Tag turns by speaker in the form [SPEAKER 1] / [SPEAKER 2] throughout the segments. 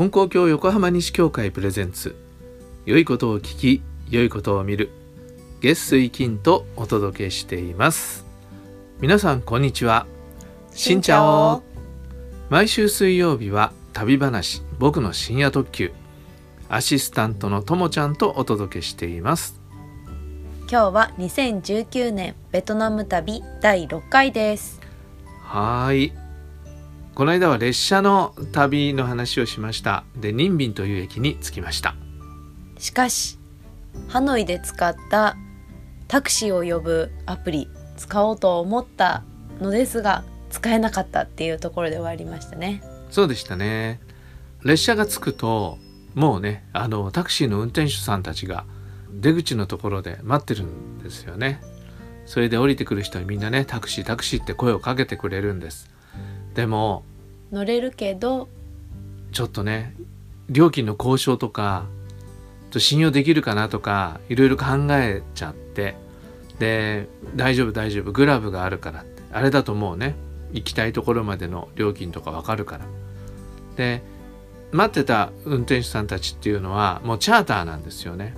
[SPEAKER 1] 本校教横浜西教会プレゼンツ。良いことを聞き良いことを見る。月水金とお届けしています。皆さんこんにちは。しんちゃお。毎週水曜日は旅話僕の深夜特急。アシスタントのともちゃんとお届けしています。
[SPEAKER 2] 今日は2019年ベトナム旅第6回です。
[SPEAKER 1] はいこの間は列車の旅の話をしました。でニンビンという駅に着きました。
[SPEAKER 2] しかしハノイで使ったタクシーを呼ぶアプリ使おうと思ったのですが使えなかったっていうところで終わりましたね。
[SPEAKER 1] そうでしたね。列車が着くともうねあのタクシーの運転手さんたちが出口のところで待ってるんですよね。それで降りてくる人にみんなねタクシータクシーって声をかけてくれるんです。でも
[SPEAKER 2] 乗れるけど
[SPEAKER 1] ちょっとね料金の交渉とか信用できるかなとかいろいろ考えちゃってで大丈夫大丈夫グラブがあるからってあれだともうね行きたいところまでの料金とかわかるから。で待ってた運転手さんたちっていうのはもうチャーターなんですよね。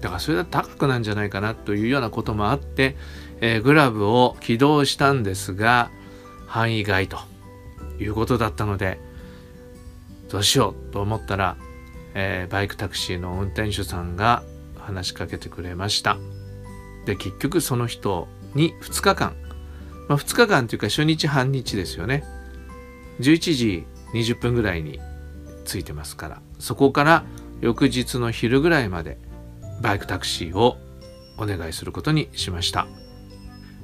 [SPEAKER 1] だからそれだと高くなんじゃないかなというようなこともあって、えー、グラブを起動したんですが範囲外と。いうことだったのでどうしようと思ったら、えー、バイクタクシーの運転手さんが話しかけてくれました。で結局その人に2日間、まあ、2日間というか初日半日ですよね。11時20分ぐらいについてますからそこから翌日の昼ぐらいまでバイクタクシーをお願いすることにしました。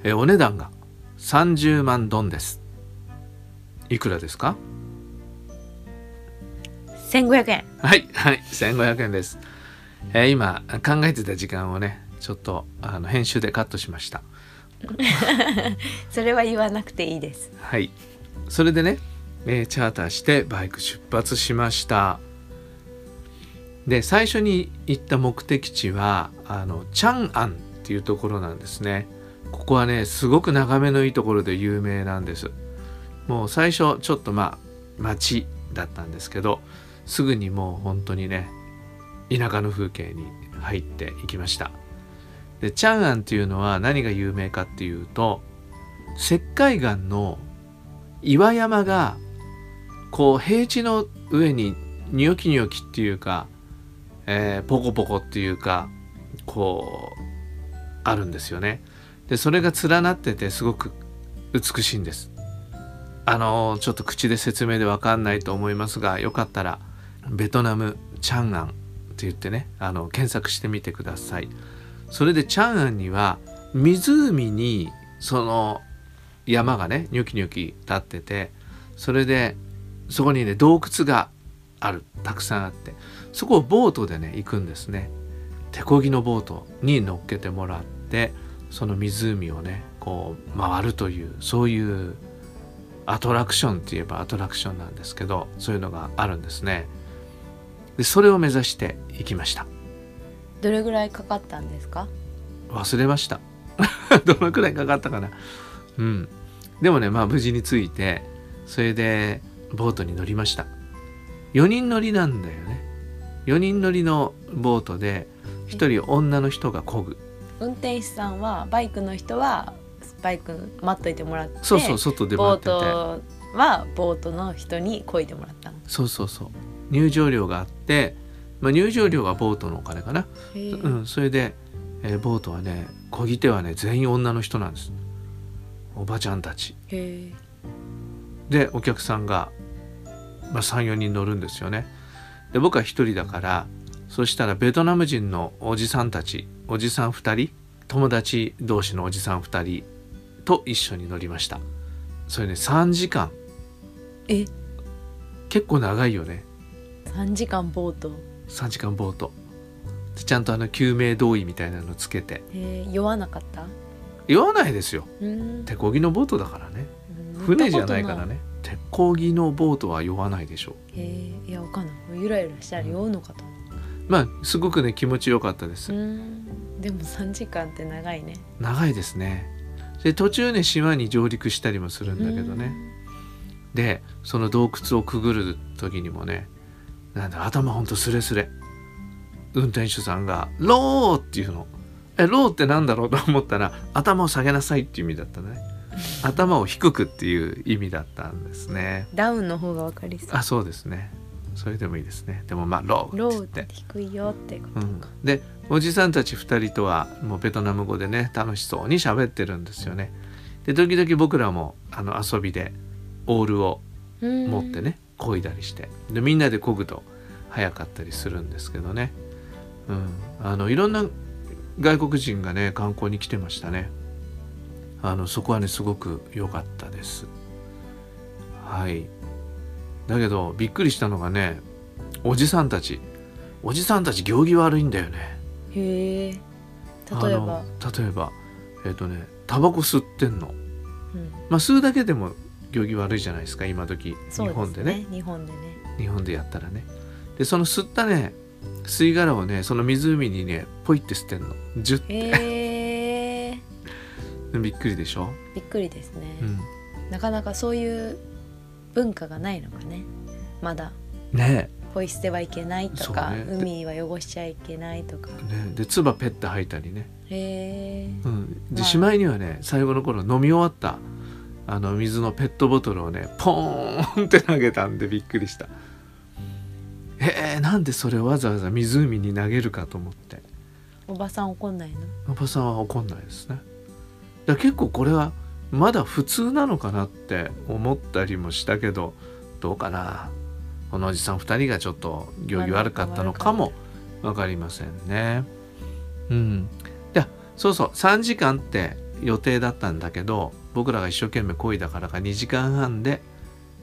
[SPEAKER 1] えお値段が30万ドンです。いくらですか
[SPEAKER 2] ？1500円。
[SPEAKER 1] はいはい1500円です、えー、今考えてた時間をねちょっとあの編集でカットしました。
[SPEAKER 2] それは言わなくていいです。
[SPEAKER 1] はい。それでね、えー、チャーターしてバイク出発しました。で最初に行った目的地はあのチャンアンっていうところなんですね。ここはねすごく眺めのいいところで有名なんですもう最初ちょっとまあ町だったんですけどすぐにもう本当にね田舎の風景に入っていきましたでチャンアンっていうのは何が有名かっていうと石灰岩の岩山がこう平地の上にニョキニョキっていうかえー、ポコポコっていうかこうあるんですよね。でそれが連なっててすごく美しいんです。あのちょっと口で説明で分かんないと思いますがよかったらベトナムチャンアンって言ってねあの検索してみてください。それでチャンアンには湖にその山がねニョキニョキ立っててそれでそこにね洞窟がある。たくさんあって。そこをボートでね行くんですね。手漕ぎのボートに乗っけてもらってその湖をねこう回るというそういうアトラクションって言えばアトラクションなんですけどそういうのがあるんですね。でそれを目指して行きました。
[SPEAKER 2] どれぐらいかかったんですか？
[SPEAKER 1] 忘れました。どのくらいかかったかな。うん。でもねまあ無事に着いてそれでボートに乗りました。4人乗りなんだよね。4人乗りのボートで1人女の人が漕ぐ。
[SPEAKER 2] 運転手さんはバイクの人はバイク待っといてもらって
[SPEAKER 1] そうそう外で待ってて。ボ
[SPEAKER 2] ートはボートの人に漕いでもらったの。
[SPEAKER 1] そうそうそう。入場料があって、まあ、入場料がボートのお金かな、うん、それで、えー、ボートはね漕ぎ手はね全員女の人なんです。おばちゃんたち。でお客さんが、まあ、34人乗るんですよね。で僕は一人だからそしたらベトナム人のおじさんたちおじさん2人友達同士のおじさん2人と一緒に乗りました。それね3時間。
[SPEAKER 2] え？
[SPEAKER 1] 結構長いよね。
[SPEAKER 2] 3時間ボート
[SPEAKER 1] 3時間ボートちゃんとあの救命胴衣みたいなのつけて。
[SPEAKER 2] 酔わなかった？
[SPEAKER 1] 酔わないですよ。手漕ぎのボートだからね。船じゃないからね。鉄鋼技のボートは酔わないでしょ
[SPEAKER 2] う。へえいやわかんない。ゆらゆらしたら酔うのかと、
[SPEAKER 1] まあすごくね気持ちよかったです。
[SPEAKER 2] でも3時間って長いね。
[SPEAKER 1] 長いですねで途中ね島に上陸したりもするんだけどね。でその洞窟をくぐる時にもねなんだ頭ほんとスレスレ運転手さんが「ロー!」っていうの。えローってなんだろうと思ったら頭を下げなさいっていう意味だったね。頭を低くっていう意味だったんですね。
[SPEAKER 2] ダウンの方がわかりそう。
[SPEAKER 1] あそうですね。それでもいいですね。でもまあロ
[SPEAKER 2] ロー
[SPEAKER 1] ーっ言って。
[SPEAKER 2] ってて低いよってこと
[SPEAKER 1] うん。
[SPEAKER 2] か、、
[SPEAKER 1] でおじさんたち2人とはもうベトナム語でね楽しそうに喋ってるんですよね。で時々僕らもあの遊びでオールを持ってね漕いだりして。でみんなで漕ぐと早かったりするんですけどね、うん、あのいろんな外国人がね観光に来てましたね。あのそこはねすごく良かったです。はい。だけどびっくりしたのがねおじさんたち。おじさんたち行儀悪いんだよね。
[SPEAKER 2] へえ。例えば、
[SPEAKER 1] 例えばえっ、とねタバコ吸ってんの。
[SPEAKER 2] うん、
[SPEAKER 1] まあ吸うだけでも行儀悪いじゃないですか今時。日
[SPEAKER 2] そう
[SPEAKER 1] 本でね。
[SPEAKER 2] 日本でね。
[SPEAKER 1] 日本でやったらね。でその吸ったね吸い殻をねその湖にねポイって捨てんの。ジュッ
[SPEAKER 2] へえ。
[SPEAKER 1] びっくりでしょ、
[SPEAKER 2] びっくりですね、
[SPEAKER 1] うん、
[SPEAKER 2] なかなかそういう文化がないのかね。まだ。
[SPEAKER 1] ね
[SPEAKER 2] ポイ捨てはいけないとか、
[SPEAKER 1] ね。
[SPEAKER 2] 海は汚しちゃいけないとか。
[SPEAKER 1] えねで唾ペッて吐いたりね、
[SPEAKER 2] へえ。
[SPEAKER 1] うん、で
[SPEAKER 2] まあ。
[SPEAKER 1] しまいにはね最後の頃飲み終わったあの水のペットボトルをねポーンって投げたんでびっくりした。えー、なんでそれをわざわざ湖に投げるかと思って。
[SPEAKER 2] おばさん怒んないの？
[SPEAKER 1] おばさんは怒んないですね。だ結構これはまだ普通なのかなって思ったりもしたけどどうかなこのおじさん2人がちょっと行儀悪かったのかも分かりませんね。うん。でそうそう3時間って予定だったんだけど僕らが一生懸命漕いだからか2時間半で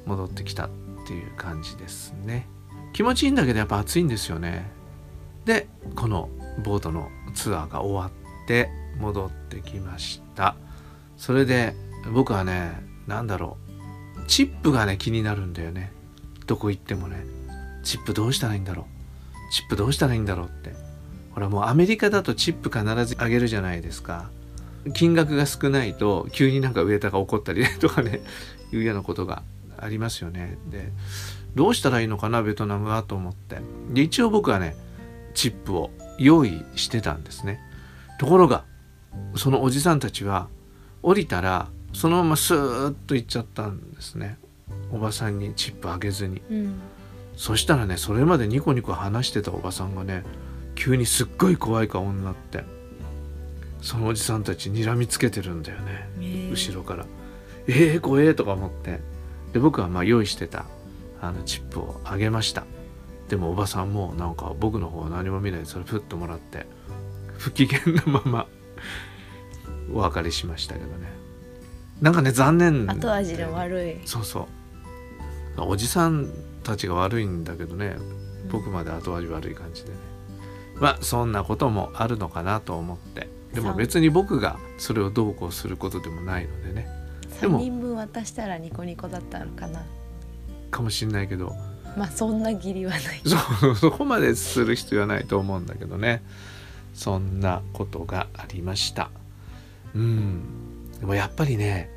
[SPEAKER 1] 戻ってきたっていう感じですね。気持ちいいんだけどやっぱ暑いんですよね。でこのボートのツアーが終わって戻ってきました。それで僕はね何だろうチップがね気になるんだよねどこ行ってもねチップどうしたらいいんだろう？チップどうしたらいいんだろうって。ほらもうアメリカだとチップ必ずあげるじゃないですか。金額が少ないと急になんかウェーターが怒ったり とかねいうようなことがありますよね。でどうしたらいいのかなベトナムはと思って。で一応僕はねチップを用意してたんですね。ところがそのおじさんたちは降りたらそのままスーッと行っちゃったんですね。おばさんにチップあげずに。
[SPEAKER 2] うん。
[SPEAKER 1] そしたらねそれまでニコニコ話してたおばさんがね急にすっごい怖い顔になってそのおじさんたち睨みつけてるんだよね
[SPEAKER 2] へえ。
[SPEAKER 1] 後ろから「えー、怖え」とか思って。で僕はまあ用意してたあのチップをあげました。でもおばさんもなんか僕の方は何も見ないでそれプッともらって不機嫌なままお別れしましたけどねなんかね残念。
[SPEAKER 2] 後味の悪い。
[SPEAKER 1] そうそう。おじさんたちが悪いんだけどね。僕まで後味悪い感じでね。まあそんなこともあるのかなと思って。でも別に僕がそれをどうこうすることでもないのでね。で
[SPEAKER 2] 3
[SPEAKER 1] も
[SPEAKER 2] 人分渡したらニコニコだったのかな。
[SPEAKER 1] かもしんないけど。
[SPEAKER 2] まあそんな義理はない。
[SPEAKER 1] そうそこまでする必要はないと思うんだけどね。そんなことがありました。うんでもやっぱりね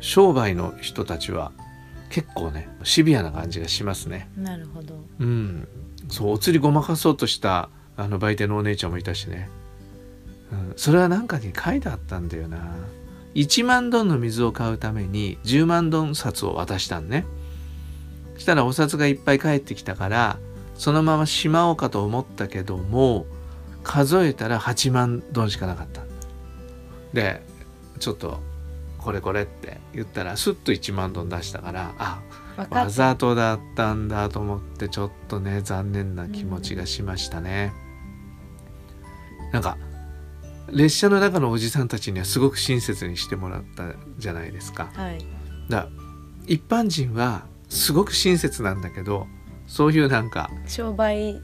[SPEAKER 1] 商売の人たちは結構ねシビアな感じがしますね。
[SPEAKER 2] なるほど。
[SPEAKER 1] うん。そうお釣りごまかそうとしたあの売店のお姉ちゃんもいたしね、うん、それは何かに書いてあったんだよな。1万ドンの水を買うために10万ドン札を渡したんね。したらお札がいっぱい返ってきたからそのまましまおうかと思ったけども数えたら8万ドンしかなかった。でちょっとこれこれって言ったらスッと1万ドン出したからあわざとだったんだと思ってちょっとね残念な気持ちがしましたね、なんか列車の中のおじさんたちにはすごく親切にしてもらったじゃないですか。
[SPEAKER 2] はい。
[SPEAKER 1] だ一般人はすごく親切なんだけどそういうなんか
[SPEAKER 2] 商売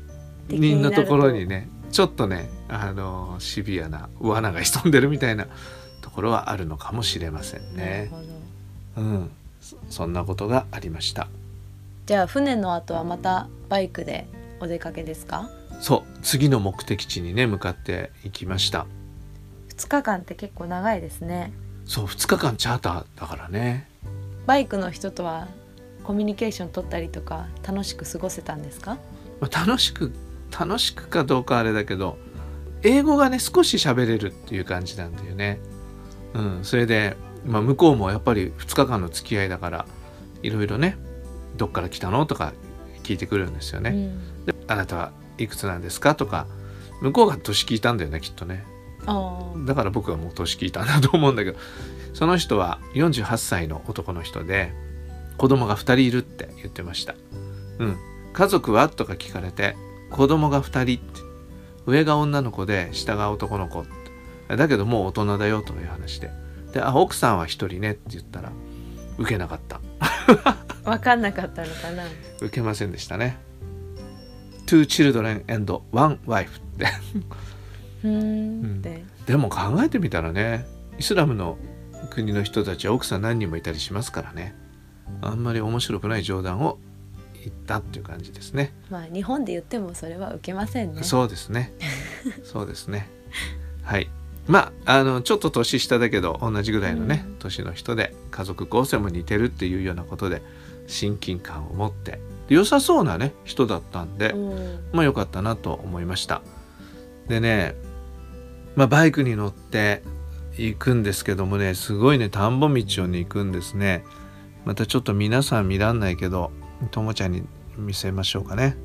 [SPEAKER 1] 人のところにねちょっとねあのシビアな罠が潜んでるみたいなところはあるのかもしれませんね。うん、そそんなことがありました。
[SPEAKER 2] じゃあ船の後はまたバイクでお出かけですか？
[SPEAKER 1] そう。次の目的地にね向かっていきました。
[SPEAKER 2] 2日間って結構長いですね。
[SPEAKER 1] そう2日間チャーターだからね。
[SPEAKER 2] バイクの人とはコミュニケーション取ったりとか楽しく過ごせたんですか？
[SPEAKER 1] まあ、楽しく楽しくかどうかあれだけど英語がね少し喋れるっていう感じなんだよね。うん、それで、まあ、向こうもやっぱり2日間の付き合いだからいろいろね「どっから来たの?」とか聞いてくるんですよね。
[SPEAKER 2] うん
[SPEAKER 1] であなたはいくつなんですかとか向こうが年聞いたんだよねきっとね。
[SPEAKER 2] あ
[SPEAKER 1] だから僕はもう年聞いたんだと思うんだけどその人は48歳の男の人で子供が2人いるって言ってました。うん、家族は？とか聞かれて子供が2人って上が女の子で下が男の子ってだけどもう大人だよという話で。であ奥さんは1人ねって言ったら受けなかった。
[SPEAKER 2] あ分かんなかったのかな。
[SPEAKER 1] 受けませんでしたね。Two children and one wife って。
[SPEAKER 2] ふーん。って、
[SPEAKER 1] でも考えてみたらねイスラムの国の人たちは奥さん何人もいたりしますからね。あんまり面白くない冗談を言ったっていう感じですね。
[SPEAKER 2] まあ日本で言ってもそれは受けませんね。
[SPEAKER 1] そうですね。そうですね。はいまああのちょっと年下だけど同じぐらいのね、
[SPEAKER 2] うん。
[SPEAKER 1] 年の人で家族構成も似てるっていうようなことで親近感を持ってで良さそうなね人だったんで、
[SPEAKER 2] うん。
[SPEAKER 1] まあ良かったなと思いました。でね、まあ、バイクに乗って行くんですけどもねすごいね田んぼ道をね行くんですね。またちょっと皆さん見らんないけどともちゃんに見せましょうかね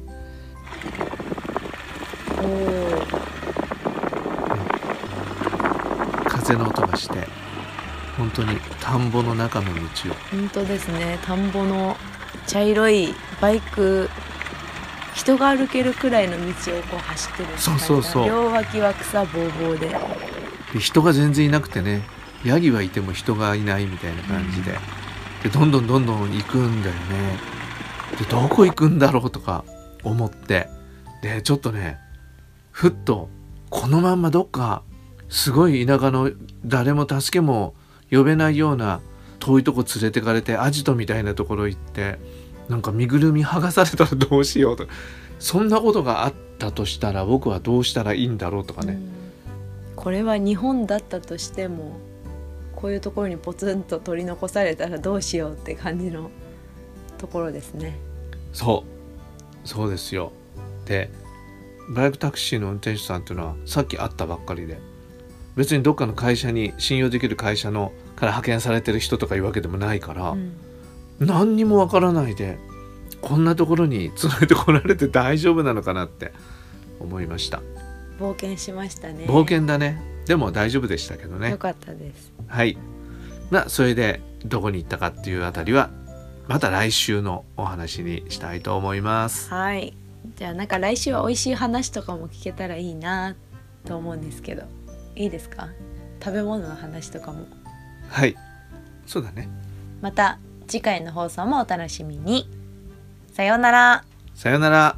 [SPEAKER 1] 風の音がして本当に田んぼの中の道を
[SPEAKER 2] 本当ですね。田んぼの茶色いバイク人が歩けるくらいの道をこう走ってる
[SPEAKER 1] そうそうそう。
[SPEAKER 2] 両脇は草ぼうぼうで。
[SPEAKER 1] で人が全然いなくてねヤギはいても人がいないみたいな感じで,、でどんどんどんどん行くんだよね。でどこ行くんだろうとか思って。でちょっとねふっとこのまんまどっかすごい田舎の誰も助けも呼べないような遠いとこ連れてかれてアジトみたいなところ行ってなんか身ぐるみ剥がされたらどうしようと。そんなことがあったとしたら僕はどうしたらいいんだろうとかね、
[SPEAKER 2] うん。これは日本だったとしてもこういうところにポツンと取り残されたらどうしようって感じのところですね。
[SPEAKER 1] そう。そうですよ。でバイクタクシーの運転手さんっていうのはさっき会ったばっかりで別にどっかの会社に信用できる会社のから派遣されてる人とかいうわけでもないから、
[SPEAKER 2] うん。
[SPEAKER 1] 何にもわからないでこんなところに連れてこられて大丈夫なのかなって思いました。
[SPEAKER 2] 冒険しましたね。
[SPEAKER 1] 冒険だね。でも大丈夫でしたけどね。
[SPEAKER 2] よかったです。
[SPEAKER 1] はい。まあそれでどこに行ったかっていうあたりはまた来週のお話にしたいと思います。
[SPEAKER 2] はい。じゃあなんか来週は美味しい話とかも聞けたらいいなと思うんですけど、いいですか？食べ物の話とかも。
[SPEAKER 1] はいそうだね
[SPEAKER 2] また次回の放送もお楽しみに。さようなら。
[SPEAKER 1] さよなら